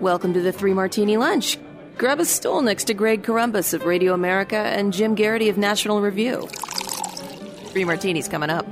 Welcome to the Three Martini Lunch. Grab a stool next to Greg Corombos of Radio America and Jim Geraghty of National Review. Three martinis coming up.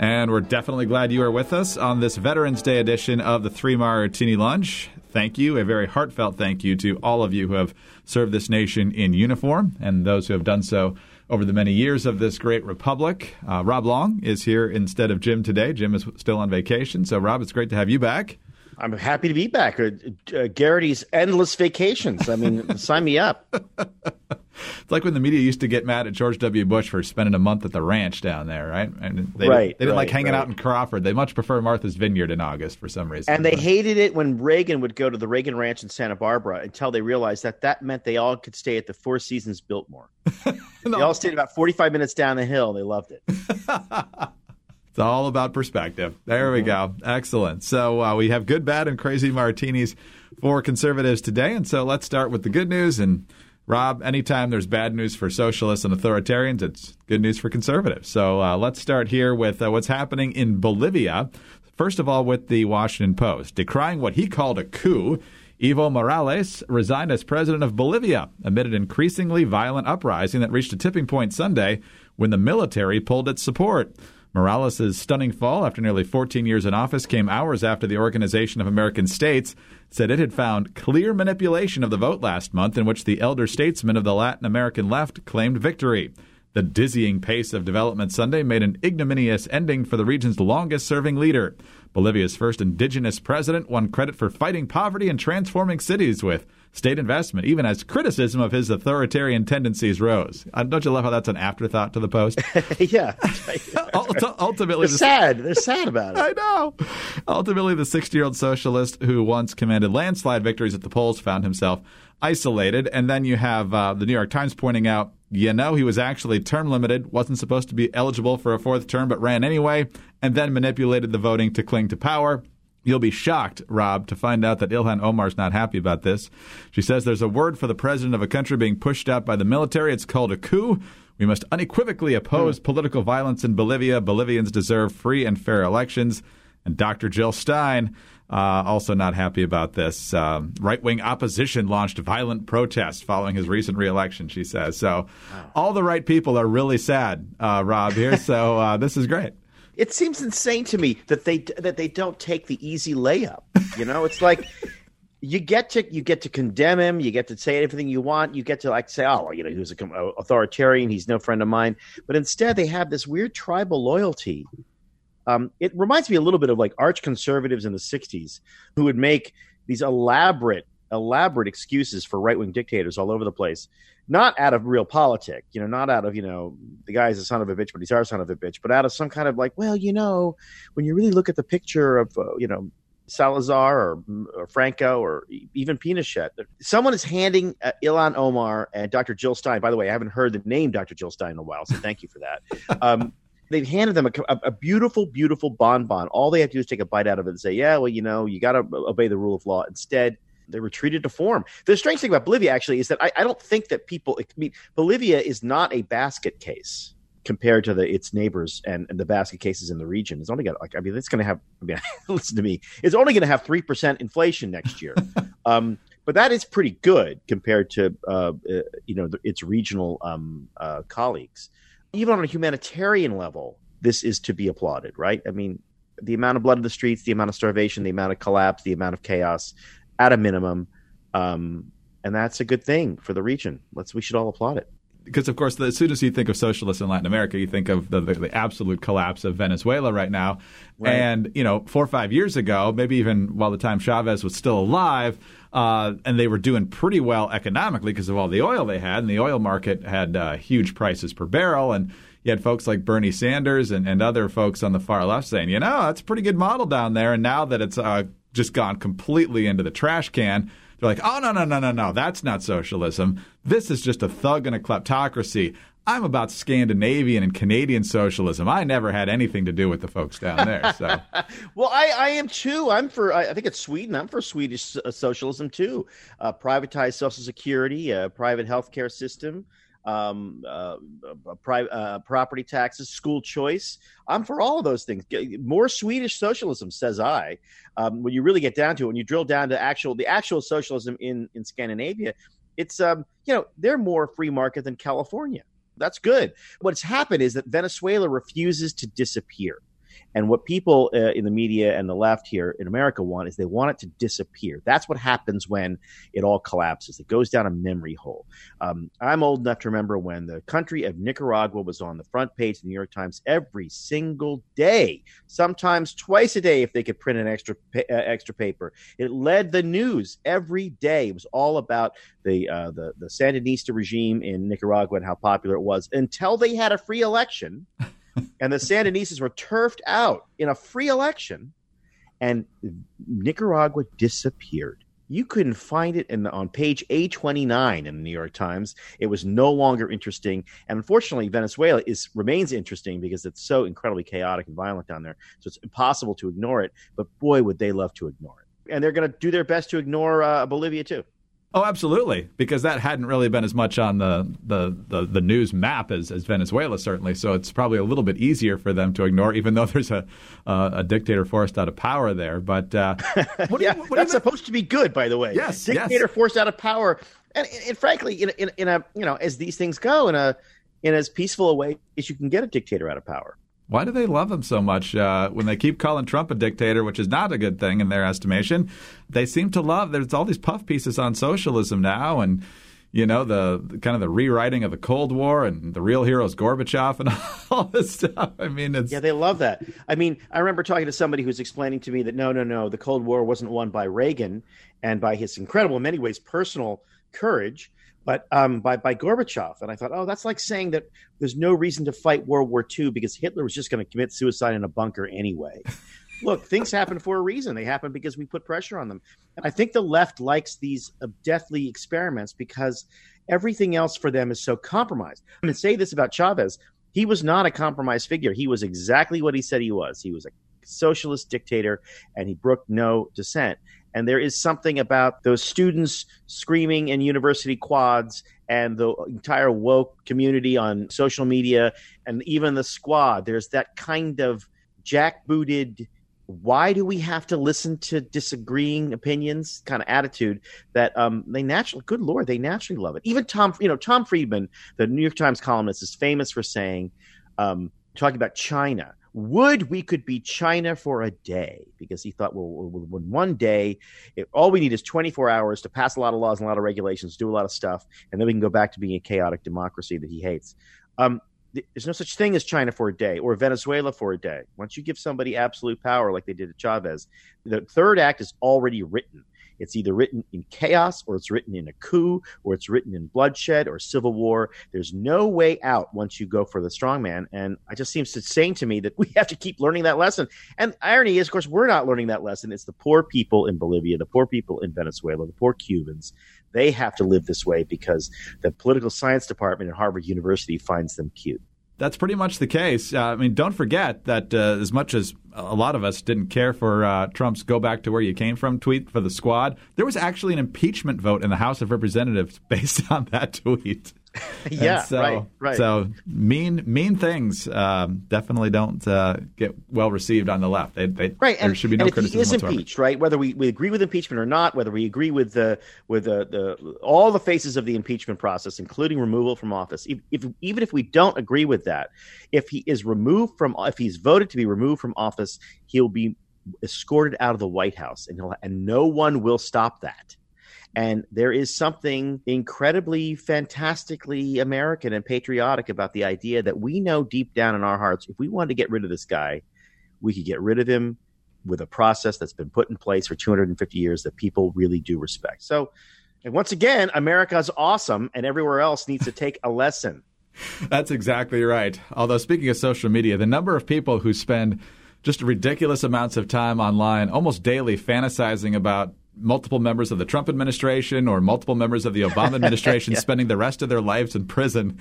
And we're definitely glad you are with us on this Veterans Day edition of the Three Martini Lunch. Thank you, a very heartfelt thank you to all of you who have served this nation in uniform and those who have done so over the many years of this great republic. Uh, Rob Long is here instead of Jim today. Jim is still on vacation. So, Rob, it's great to have you back. I'm happy to be back. Uh, uh, Geraghty's endless vacations. I mean, sign me up. It's like when the media used to get mad at George W. Bush for spending a month at the ranch down there, right? And they, right, they didn't right, like hanging right. out in Crawford. They much prefer Martha's Vineyard in August for some reason. And they hated it when Reagan would go to the Reagan Ranch in Santa Barbara until they realized that that meant they all could stay at the Four Seasons Biltmore. no. They all stayed about 45 minutes down the hill. They loved it. It's all about perspective. There we go. Excellent. So uh, we have good, bad, and crazy martinis for conservatives today. And so let's start with the good news. And Rob, anytime there's bad news for socialists and authoritarians, it's good news for conservatives. So uh, let's start here with uh, what's happening in Bolivia. First of all, with the Washington Post, decrying what he called a coup. Evo Morales resigned as president of Bolivia amid an increasingly violent uprising that reached a tipping point Sunday when the military pulled its support. Morales' stunning fall after nearly 14 years in office came hours after the Organization of American States said it had found clear manipulation of the vote last month in which the elder statesmen of the Latin American left claimed victory. The dizzying pace of development Sunday made an ignominious ending for the region's longest serving leader. Bolivia's first indigenous president won credit for fighting poverty and transforming cities with state investment, even as criticism of his authoritarian tendencies rose. Uh, don't you love how that's an afterthought to the Post? yeah. Ultimately, They're sad. They're sad about it. I know. Ultimately, the 60 year old socialist who once commanded landslide victories at the polls found himself isolated. And then you have uh, the New York Times pointing out, you know, he was actually term limited, wasn't supposed to be eligible for a fourth term, but ran anyway, and then manipulated the voting to cling to power. You'll be shocked, Rob, to find out that Ilhan Omar's not happy about this. She says there's a word for the president of a country being pushed out by the military. It's called a coup. We must unequivocally oppose mm. political violence in Bolivia. Bolivians deserve free and fair elections. And Dr. Jill Stein, uh, also not happy about this. Um, right wing opposition launched violent protests following his recent reelection, she says. So wow. all the right people are really sad, uh, Rob, here. So uh, this is great. It seems insane to me that they that they don't take the easy layup. You know, it's like you get to you get to condemn him, you get to say everything you want, you get to like say, oh, well, you know, he was an authoritarian, he's no friend of mine. But instead, they have this weird tribal loyalty. Um, it reminds me a little bit of like arch conservatives in the '60s who would make these elaborate elaborate excuses for right wing dictators all over the place not out of realpolitik, you know, not out of, you know, the guy's a son of a bitch, but he's our son of a bitch, but out of some kind of like, well, you know, when you really look at the picture of, uh, you know, Salazar or, or, Franco or even Pinochet, someone is handing uh, Ilhan Omar and Dr. Jill Stein. By the way, I haven't heard the name Dr. Jill Stein in a while, so thank you for that. Um, they've handed them a, a, a, beautiful, beautiful bonbon. All they have to do is take a bite out of it and say, yeah, well, you know, you got to obey the rule of law. Instead, they retreated to form. The strange thing about Bolivia actually is that I, I don't think that people. I mean, Bolivia is not a basket case compared to the its neighbors and, and the basket cases in the region. It's only got like I mean, it's going to have. I mean, listen to me. It's only going to have three percent inflation next year. um, but that is pretty good compared to uh, uh, you know the, its regional um, uh, colleagues. Even on a humanitarian level, this is to be applauded, right? I mean, the amount of blood in the streets, the amount of starvation, the amount of collapse, the amount of chaos at a minimum. Um, and that's a good thing for the region. Let's we should all applaud it. Because of course, the, as soon as you think of socialists in Latin America, you think of the, the, the absolute collapse of Venezuela right now. Right. And you know, four or five years ago, maybe even while the time Chavez was still alive, uh, and they were doing pretty well economically because of all the oil they had, and the oil market had uh, huge prices per barrel, and you had folks like Bernie Sanders and, and other folks on the far left saying, you know, that's a pretty good model down there. And now that it's uh, just gone completely into the trash can. They're like, oh, no, no, no, no, no, that's not socialism. This is just a thug and a kleptocracy. I'm about Scandinavian and Canadian socialism. I never had anything to do with the folks down there. So, well, I, I am too. I'm for. I think it's Sweden. I'm for Swedish uh, socialism too. Uh, privatized Social Security, a private healthcare system, um, uh, pri- uh, property taxes, school choice. I'm for all of those things. More Swedish socialism, says I. Um, when you really get down to it, when you drill down to actual the actual socialism in in Scandinavia, it's um, you know they're more free market than California. That's good. What's happened is that Venezuela refuses to disappear. And what people uh, in the media and the left here in America want is they want it to disappear. That's what happens when it all collapses. It goes down a memory hole. Um, I'm old enough to remember when the country of Nicaragua was on the front page of the New York Times every single day, sometimes twice a day if they could print an extra uh, extra paper. It led the news every day. It was all about the uh, the the Sandinista regime in Nicaragua and how popular it was until they had a free election and the Sandinistas were turfed out in a free election, and Nicaragua disappeared. You couldn't find it in on page A29 in the New York Times. It was no longer interesting, and unfortunately, Venezuela is remains interesting because it's so incredibly chaotic and violent down there. So it's impossible to ignore it. But boy, would they love to ignore it! And they're going to do their best to ignore uh, Bolivia too. Oh, absolutely, because that hadn't really been as much on the the, the, the news map as, as Venezuela certainly. So it's probably a little bit easier for them to ignore, even though there's a uh, a dictator forced out of power there. But uh, what yeah, you, that's supposed to be good, by the way. Yes, dictator yes. forced out of power, and, and frankly, in, in in a you know as these things go, in a in as peaceful a way as you can get a dictator out of power. Why do they love him so much uh, when they keep calling Trump a dictator, which is not a good thing in their estimation? They seem to love. There's all these puff pieces on socialism now, and you know the, kind of the rewriting of the Cold War and the real heroes Gorbachev and all this stuff. I mean, it's yeah, they love that. I mean, I remember talking to somebody who's explaining to me that no, no, no, the Cold War wasn't won by Reagan and by his incredible, in many ways, personal courage but um, by by Gorbachev. And I thought, oh, that's like saying that there's no reason to fight World War II because Hitler was just going to commit suicide in a bunker anyway. Look, things happen for a reason. They happen because we put pressure on them. And I think the left likes these uh, deathly experiments because everything else for them is so compromised. I'm going to say this about Chavez. He was not a compromised figure. He was exactly what he said he was. He was a socialist dictator and he brooked no dissent. And there is something about those students screaming in university quads and the entire woke community on social media and even the squad. There's that kind of jackbooted, why do we have to listen to disagreeing opinions kind of attitude that um, they naturally, good Lord, they naturally love it. Even Tom, you know, Tom Friedman, the New York Times columnist, is famous for saying, um, talking about China would we could be China for a day because he thought, well, when one day, it, all we need is 24 hours to pass a lot of laws and a lot of regulations, do a lot of stuff, and then we can go back to being a chaotic democracy that he hates. Um, there's no such thing as China for a day or Venezuela for a day. Once you give somebody absolute power, like they did to Chavez, the third act is already written. It's either written in chaos or it's written in a coup or it's written in bloodshed or civil war. There's no way out once you go for the strongman. And it just seems to saying to me that we have to keep learning that lesson. And irony is, of course, we're not learning that lesson. It's the poor people in Bolivia, the poor people in Venezuela, the poor Cubans. They have to live this way because the political science department at Harvard University finds them cute. That's pretty much the case. Uh, I mean, don't forget that uh, as much as a lot of us didn't care for uh, Trump's "Go back to where you came from" tweet for the squad, there was actually an impeachment vote in the House of Representatives based on that tweet. yeah, so, right, right. So mean, mean things um, definitely don't uh, get well received on the left. They, they, right, and, there should be no and criticism if he is whatsoever. impeached, right? Whether we, we agree with impeachment or not, whether we agree with the with the, the all the phases of the impeachment process, including removal from office, if, if even if we don't agree with that, if he is removed from, if he's voted to be removed from office, he'll be escorted out of the White House, and he'll, and no one will stop that. And there is something incredibly, fantastically American and patriotic about the idea that we know deep down in our hearts, if we wanted to get rid of this guy, we could get rid of him with a process that's been put in place for 250 years that people really do respect. So, and once again, America's awesome, and everywhere else needs to take a lesson. That's exactly right. Although, speaking of social media, the number of people who spend just ridiculous amounts of time online, almost daily, fantasizing about multiple members of the Trump administration or multiple members of the Obama administration yeah. spending the rest of their lives in prison,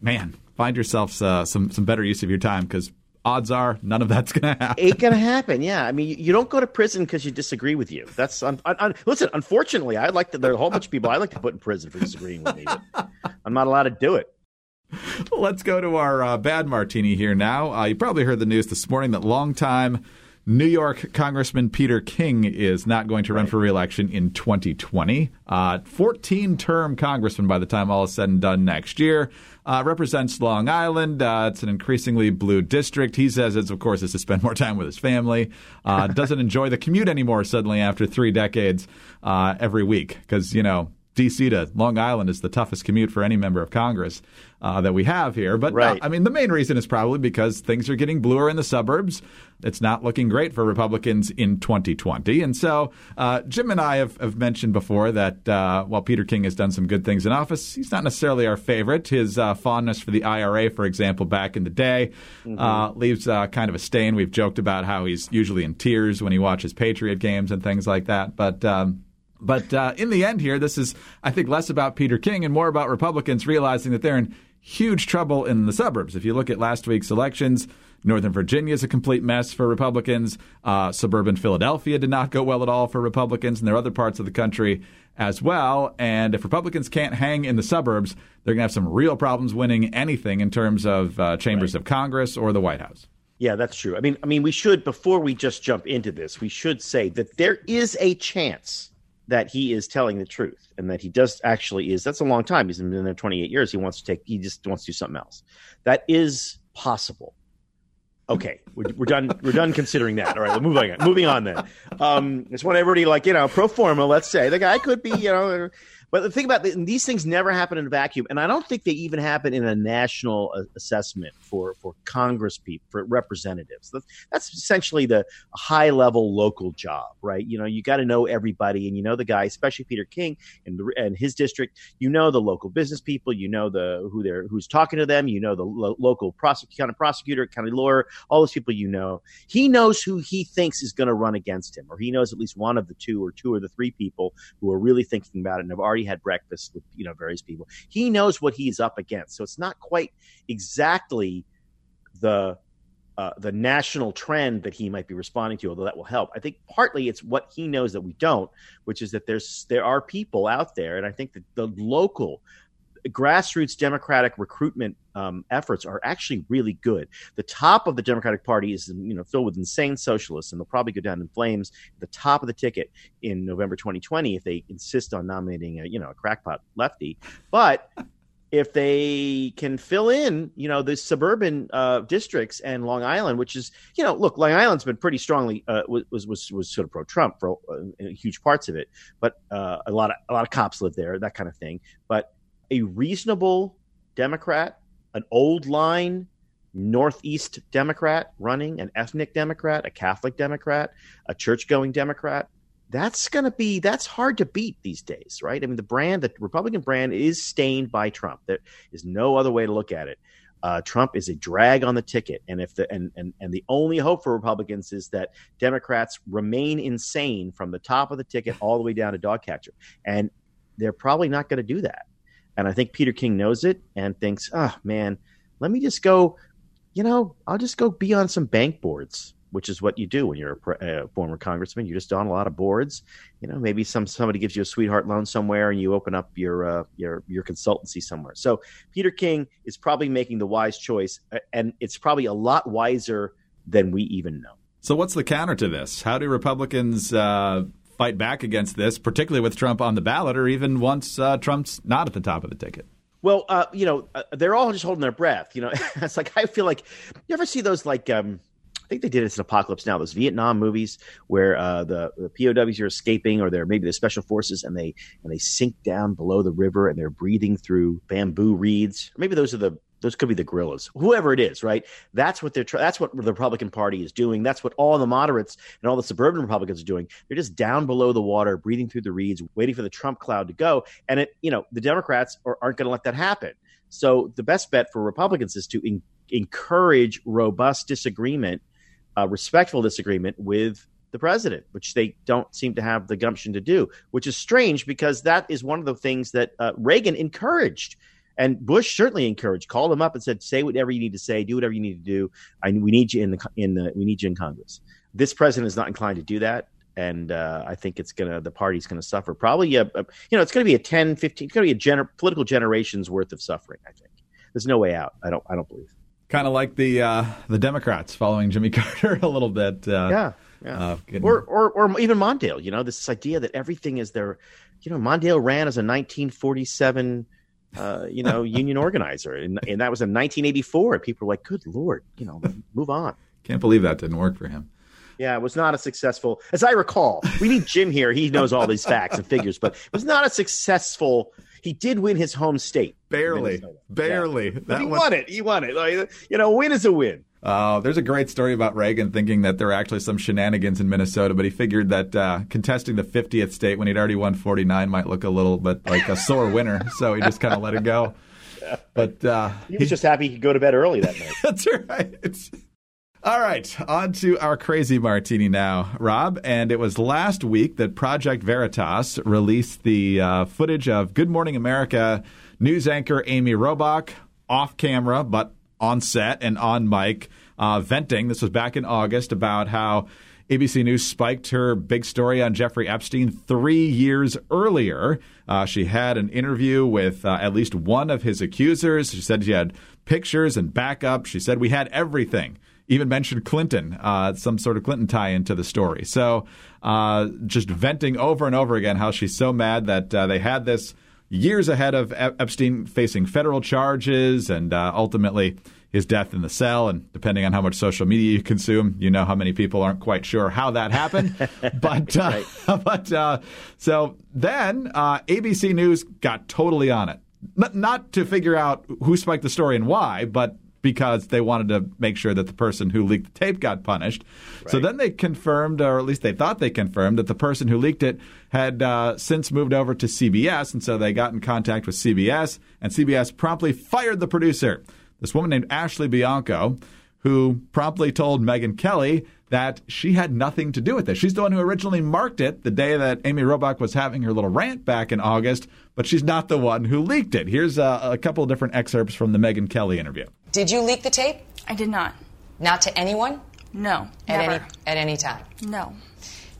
man, find yourself uh, some some better use of your time because odds are none of that's going to happen. Ain't going to happen. Yeah, I mean, you, don't go to prison because you disagree with you. That's un, un, un, listen. Unfortunately, I like to, there are a whole bunch of people I like to put in prison for disagreeing with me. But I'm not allowed to do it. Let's go to our uh, bad martini here now. Uh, you probably heard the news this morning that longtime New York Congressman Peter King is not going to run right. for reelection in 2020. 14 uh, term congressman by the time all is said and done next year. Uh, represents Long Island. Uh, it's an increasingly blue district. He says it's, of course, is to spend more time with his family. Uh, doesn't enjoy the commute anymore suddenly after three decades uh, every week because, you know, D.C. to Long Island is the toughest commute for any member of Congress uh, that we have here. But uh, right. uh, I mean, the main reason is probably because things are getting bluer in the suburbs. It's not looking great for Republicans in 2020. And so uh, Jim and I have, have mentioned before that uh, while Peter King has done some good things in office, he's not necessarily our favorite. His uh, fondness for the IRA, for example, back in the day, mm-hmm. leaves kind of a stain. We've joked about how he's usually in tears when he watches Patriot games and things like that. But um, but uh, in the end, here, this is, I think, less about Peter King and more about Republicans realizing that they're in huge trouble in the suburbs. If you look at last week's elections, Northern Virginia is a complete mess for Republicans. Uh, suburban Philadelphia did not go well at all for Republicans, and there are other parts of the country as well. And if Republicans can't hang in the suburbs, they're going to have some real problems winning anything in terms of uh, chambers right. of Congress or the White House. Yeah, that's true. I mean, I mean, we should before we just jump into this, we should say that there is a chance that he is telling the truth and that he does actually is that's a long time. He's been there 28 years. He wants to take he just wants to do something else. That is possible. Okay we're, we're done we're done considering that. All right moving on moving on then. Um just want everybody like you know pro forma let's say. The guy could be you know but the thing about the, these things never happen in a vacuum, and I don't think they even happen in a national uh, assessment for for Congress people, for representatives. That's, essentially the high level local job, right? You know, you got to know everybody, and you know the guy, especially Peter King and and his district. You know the local business people, you know the who they're who's talking to them, you know the lo- local prosec- county prosecutor, county lawyer, all those people you know. He knows who he thinks is going to run against him, or he knows at least one of the two or two or the three people who are really thinking about it and have had breakfast with you know various people. He knows what he's up against, so it's not quite exactly the uh, the national trend that he might be responding to, although that will help. I think partly it's what he knows that we don't, which is that there's there are people out there, and I think that the local grassroots Democratic recruitment um, efforts are actually really good. The top of the Democratic Party is you know filled with insane socialists, and they'll probably go down in flames at the top of the ticket in November 2020 if they insist on nominating a you know a crackpot lefty. But if they can fill in, you know, the suburban uh, districts and Long Island, which is, you know, look, Long Island's been pretty strongly uh, was, was was sort of pro Trump for uh, huge parts of it, but uh, a lot of a lot of cops live there, that kind of thing. But a reasonable Democrat, an old line Northeast Democrat running, an ethnic Democrat, a Catholic Democrat, a church going Democrat, that's going to be that's hard to beat these days, right? I mean, the brand, the Republican brand, is stained by Trump. There is no other way to look at it. Uh, Trump is a drag on the ticket, and if the and, and and the only hope for Republicans is that Democrats remain insane from the top of the ticket all the way down to dog catcher, and they're probably not going to do that. And I think Peter King knows it and thinks, oh, man, let me just go, you know, I'll just go be on some bank boards, which is what you do when you're a, a former congressman. You're just on a lot of boards. You know, maybe some somebody gives you a sweetheart loan somewhere and you open up your uh, your your consultancy somewhere. So Peter King is probably making the wise choice, and it's probably a lot wiser than we even know. So, what's the counter to this? How do Republicans uh, fight back against this, particularly with Trump on the ballot, or even once uh, Trump's not at the top of the ticket? Well, uh, you know, uh, they're all just holding their breath. You know, it's like I feel like you ever see those like um, I think they did this in Apocalypse Now. Those Vietnam movies where uh, the, the POWs are escaping, or they're maybe the special forces, and they and they sink down below the river, and they're breathing through bamboo reeds. Maybe those are the those could be the guerrillas, whoever it is, right? That's what they're. that's what the Republican Party is doing. That's what all the moderates and all the suburban Republicans are doing. They're just down below the water, breathing through the reeds, waiting for the Trump cloud to go. And it, you know, the Democrats are, aren't going to let that happen. So the best bet for Republicans is to in, encourage robust disagreement, uh, respectful disagreement with the president, which they don't seem to have the gumption to do, which is strange because that is one of the things that uh, Reagan encouraged and Bush certainly encouraged, called him up and said, "Say whatever you need to say, do whatever you need to do. I, we need you in the in the we need you in Congress." This president is not inclined to do that, and uh, I think it's gonna the party's gonna suffer. Probably, a, a you know, it's gonna be a 10, 15, it's gonna be a gener- political generations worth of suffering. I think there's no way out. I don't. I don't believe. Kind of like the uh, the Democrats following Jimmy Carter a little bit. Uh, yeah. Yeah. Uh, or, or, or even Mondale, you know, this idea that everything is there. You know, Mondale ran as a 1947 uh, you know, union organizer, and, and that was in 1984. People were like, "Good lord, you know, move on." Can't believe that didn't work for him. Yeah, it was not a successful, as I recall. We need Jim here; he knows all these facts and figures, but it was not a successful. He did win his home state, barely, barely. Yeah. That he one... won it. He won it. Like, you know, win is a win. Uh, there's a great story about Reagan thinking that there were actually some shenanigans in Minnesota, but he figured that uh, contesting the 50th state when he'd already won 49 might look a little bit like a sore winner, so he just kind of let it go. But uh, he was just happy he could go to bed early that night. That's right. All right, on to our crazy martini now, Rob. And it was last week that Project Veritas released the uh, footage of Good Morning America news anchor Amy Robach off camera, but on set and on mic, uh, venting. This was back in August about how ABC News spiked her big story on Jeffrey Epstein three years earlier. Uh, she had an interview with uh, at least one of his accusers. She said she had pictures and backup. She said we had everything. Even mentioned Clinton, uh, some sort of Clinton tie into the story. So, uh, just venting over and over again how she's so mad that uh, they had this years ahead of Epstein facing federal charges and uh, ultimately his death in the cell. And depending on how much social media you consume, you know how many people aren't quite sure how that happened. but uh, but uh, so then uh, ABC News got totally on it. Not to figure out who spiked the story and why, but because they wanted to make sure that the person who leaked the tape got punished. Right. So then they confirmed, or at least they thought they confirmed, that the person who leaked it had uh, since moved over to CBS. And so they got in contact with CBS, and CBS promptly fired the producer, this woman named Ashley Bianco, who promptly told Megyn Kelly that she had nothing to do with this. She's the one who originally marked it the day that Amy Robach was having her little rant back in August, but she's not the one who leaked it. Here's a, a couple of different excerpts from the Megyn Kelly interview. Did you leak the tape? I did not. Not to anyone? No. At never. any at any time? No.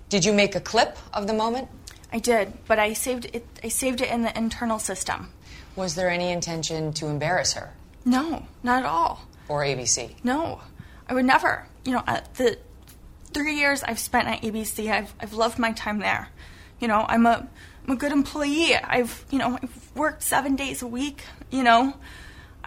Did you make a clip of the moment? I did, but I saved it I saved it in the internal system. Was there any intention to embarrass her? No, not at all. Or ABC? No. I would never. You know, uh, the 3 years I've spent at ABC, I've I've loved my time there. You know, I'm a I'm a good employee. I've, you know, I've worked 7 days a week, you know.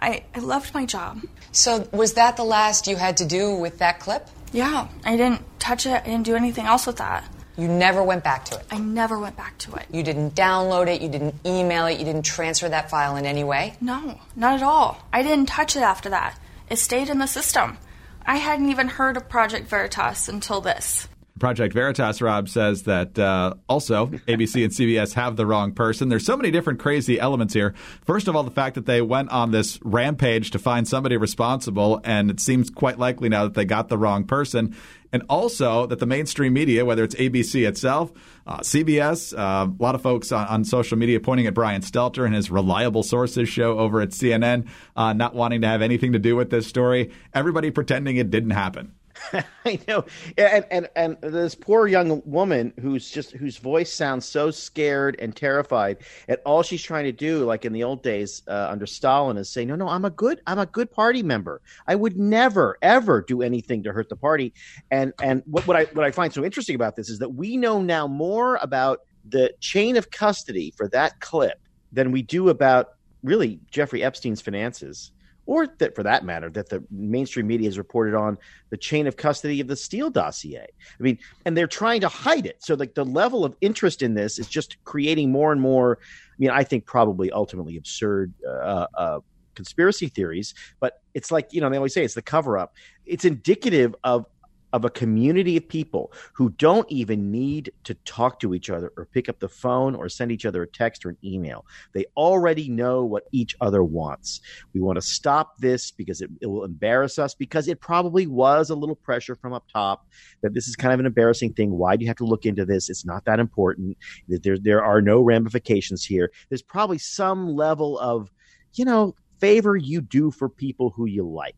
I, I loved my job. So, was that the last you had to do with that clip? Yeah, I didn't touch it. I didn't do anything else with that. You never went back to it? I never went back to it. You didn't download it, you didn't email it, you didn't transfer that file in any way? No, not at all. I didn't touch it after that. It stayed in the system. I hadn't even heard of Project Veritas until this. Project Veritas, Rob says that uh, also ABC and CBS have the wrong person. There's so many different crazy elements here. First of all, the fact that they went on this rampage to find somebody responsible, and it seems quite likely now that they got the wrong person. And also that the mainstream media, whether it's ABC itself, uh, CBS, uh, a lot of folks on, on, social media pointing at Brian Stelter and his reliable sources show over at CNN, uh, not wanting to have anything to do with this story. Everybody pretending it didn't happen. I know, and, and and this poor young woman who's just whose voice sounds so scared and terrified, and all she's trying to do, like in the old days uh, under Stalin, is say, "No, no, I'm a good, I'm a good party member. I would never, ever do anything to hurt the party." And and what, what I what I find so interesting about this is that we know now more about the chain of custody for that clip than we do about really Jeffrey Epstein's finances or that for that matter, that the mainstream media has reported on the chain of custody of the Steele dossier. I mean, and they're trying to hide it. So like the level of interest in this is just creating more and more. I mean, I think probably ultimately absurd uh, uh, conspiracy theories, but it's like you know they always say it's the cover up. It's indicative of of a community of people who don't even need to talk to each other or pick up the phone or send each other a text or an email. They already know what each other wants. We want to stop this because it, it, will embarrass us, because it probably was a little pressure from up top that this is kind of an embarrassing thing. Why do you have to look into this? It's not that important. There, there are no ramifications here. There's probably some level of, you know, favor you do for people who you like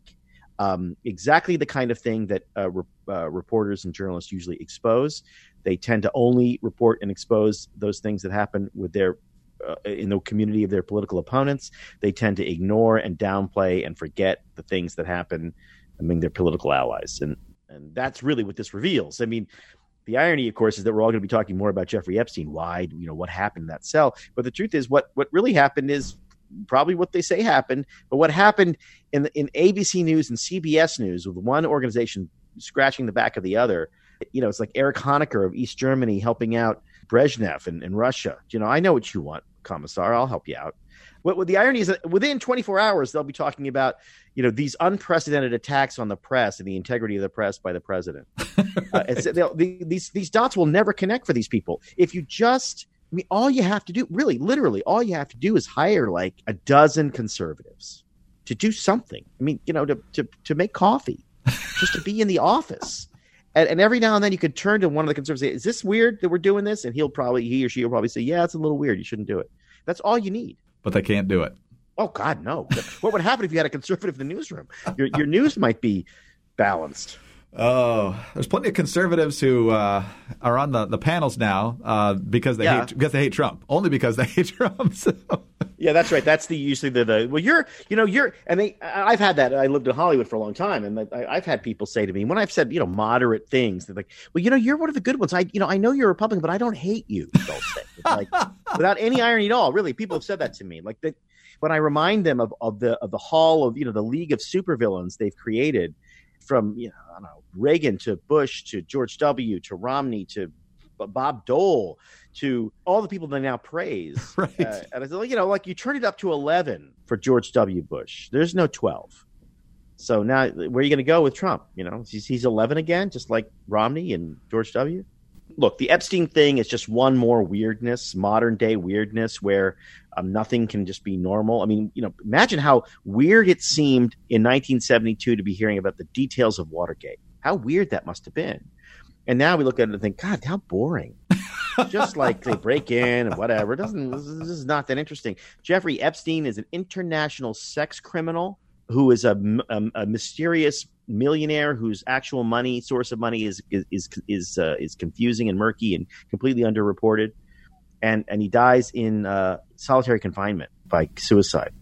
um, exactly the kind of thing that uh, re- uh, reporters and journalists usually expose. They tend to only report and expose those things that happen with their uh, in the community of their political opponents. They tend to ignore and downplay and forget the things that happen among their political allies, and and that's really what this reveals. I mean. The irony, of course, is that we're all going to be talking more about Jeffrey Epstein. Why, you know, what happened in that cell? But the truth is, what what really happened is probably what they say happened. But what happened in the, in ABC News and CBS News with one organization scratching the back of the other, you know, it's like Erich Honecker of East Germany helping out Brezhnev in, in Russia. You know, I know what you want, Commissar. I'll help you out. What, what the irony is that within 24 hours they'll be talking about, you know, these unprecedented attacks on the press and the integrity of the press by the president. uh, the, these these dots will never connect for these people if you just. I mean, all you have to do, really, literally, all you have to do is hire like a dozen conservatives to do something. I mean, you know, to to to make coffee, just to be in the office. And, and, every now and then you could turn to one of the conservatives and say, Is this weird that we're doing this? And he'll probably, he or she will probably say, Yeah, it's a little weird. You shouldn't do it. That's all you need. But they can't do it. Oh, God, no. what would happen if you had a conservative in the newsroom? Your, your news might be balanced. Oh, there's plenty of conservatives who uh, are on the, the panels now uh, because they yeah. hate because they hate Trump. Only because they hate Trump. So. Yeah, that's right. That's the usually the, the well, you're you know you're and they I've had that. I lived in Hollywood for a long time, and I, have had people say to me when I've said you know moderate things, they're like, well, you know, you're one of the good ones. I you know I know you're a Republican, but I don't hate you. Like without any irony at all. Really, people have said that to me. Like that when I remind them of, of the of the hall of you know the league of supervillains they've created from you know, I don't know Reagan to Bush to George W to Romney to Bob Dole to all the people they now praise. Right. Uh, and I said, you know, like you turn it up to eleven for George W. Bush. There's no twelve. So now, where are you going to go with Trump? You know, he's, he's eleven again, just like Romney and George W. Look, the Epstein thing is just one more weirdness, modern day weirdness, where um, nothing can just be normal. I mean, you know, imagine how weird it seemed in 1972 to be hearing about the details of Watergate. How weird that must have been. And now we look at it and think, God, how boring. just like they break in and whatever. It doesn't this is not that interesting. Jeffrey Epstein is an international sex criminal who is a, a, a mysterious millionaire whose actual money source of money is is is is, uh, is confusing and murky and completely underreported and and he dies in uh, solitary confinement by suicide.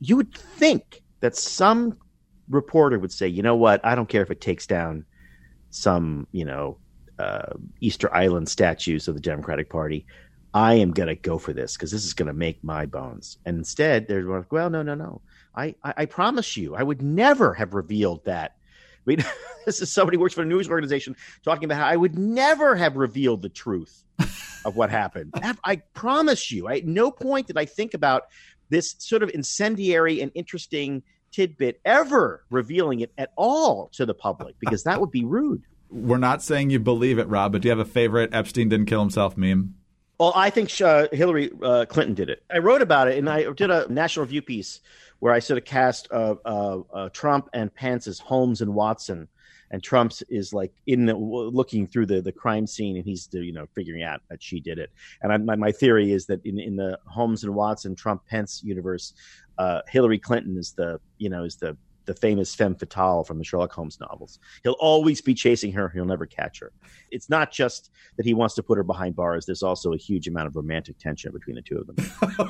You would think that some reporter would say, you know what, I don't care if it takes down some, you know, uh, Easter Island statues of the Democratic Party. I am going to go for this because this is going to make my bones. And instead, they're like, well, no, no, no. I, I, I promise you, I would never have revealed that. I mean, this is somebody who works for a news organization talking about how I would never have revealed the truth of what happened. I promise you, I, at no point did I think about this sort of incendiary and interesting tidbit ever revealing it at all to the public because that would be rude. We're not saying you believe it, Rob, but do you have a favorite Epstein didn't kill himself meme? Well, I think uh, Hillary uh, Clinton did it. I wrote about it, and I did a National Review piece where I sort of cast uh, uh, uh Trump and Pence as Holmes and Watson and Trump's is like in the looking through the the crime scene, and he's you know figuring out that she did it. And I, my my theory is that in in the Holmes and Watson Trump Pence universe, uh, Hillary Clinton is the you know is the the famous femme fatale from the Sherlock Holmes novels. He'll always be chasing her. He'll never catch her. It's not just that he wants to put her behind bars. There's also a huge amount of romantic tension between the two of them. oh,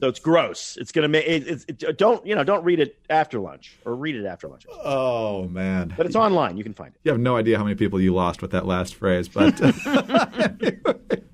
so it's gross. It's gonna make it, it, it, Don't you know? Don't read it after lunch or read it after lunch. Oh man! But it's online. You can find it. You have no idea how many people you lost with that last phrase, but.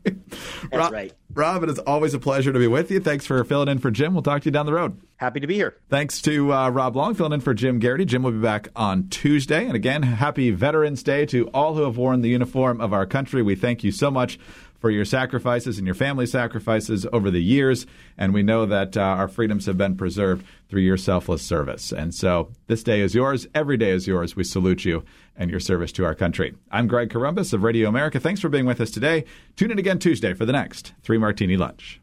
That's Rob, right. Rob, it is always a pleasure to be with you. Thanks for filling in for Jim. We'll talk to you down the road. Happy to be here. Thanks to uh, Rob Long filling in for Jim Geraghty. Jim will be back on Tuesday. And again, happy Veterans Day to all who have worn the uniform of our country. We thank you so much for your sacrifices and your family sacrifices over the years. And we know that uh, our freedoms have been preserved through your selfless service. And so this day is yours. Every day is yours. We salute you and your service to our country. I'm Greg Corombos of Radio America. Thanks for being with us today. Tune in again Tuesday for the next Three Martini Lunch.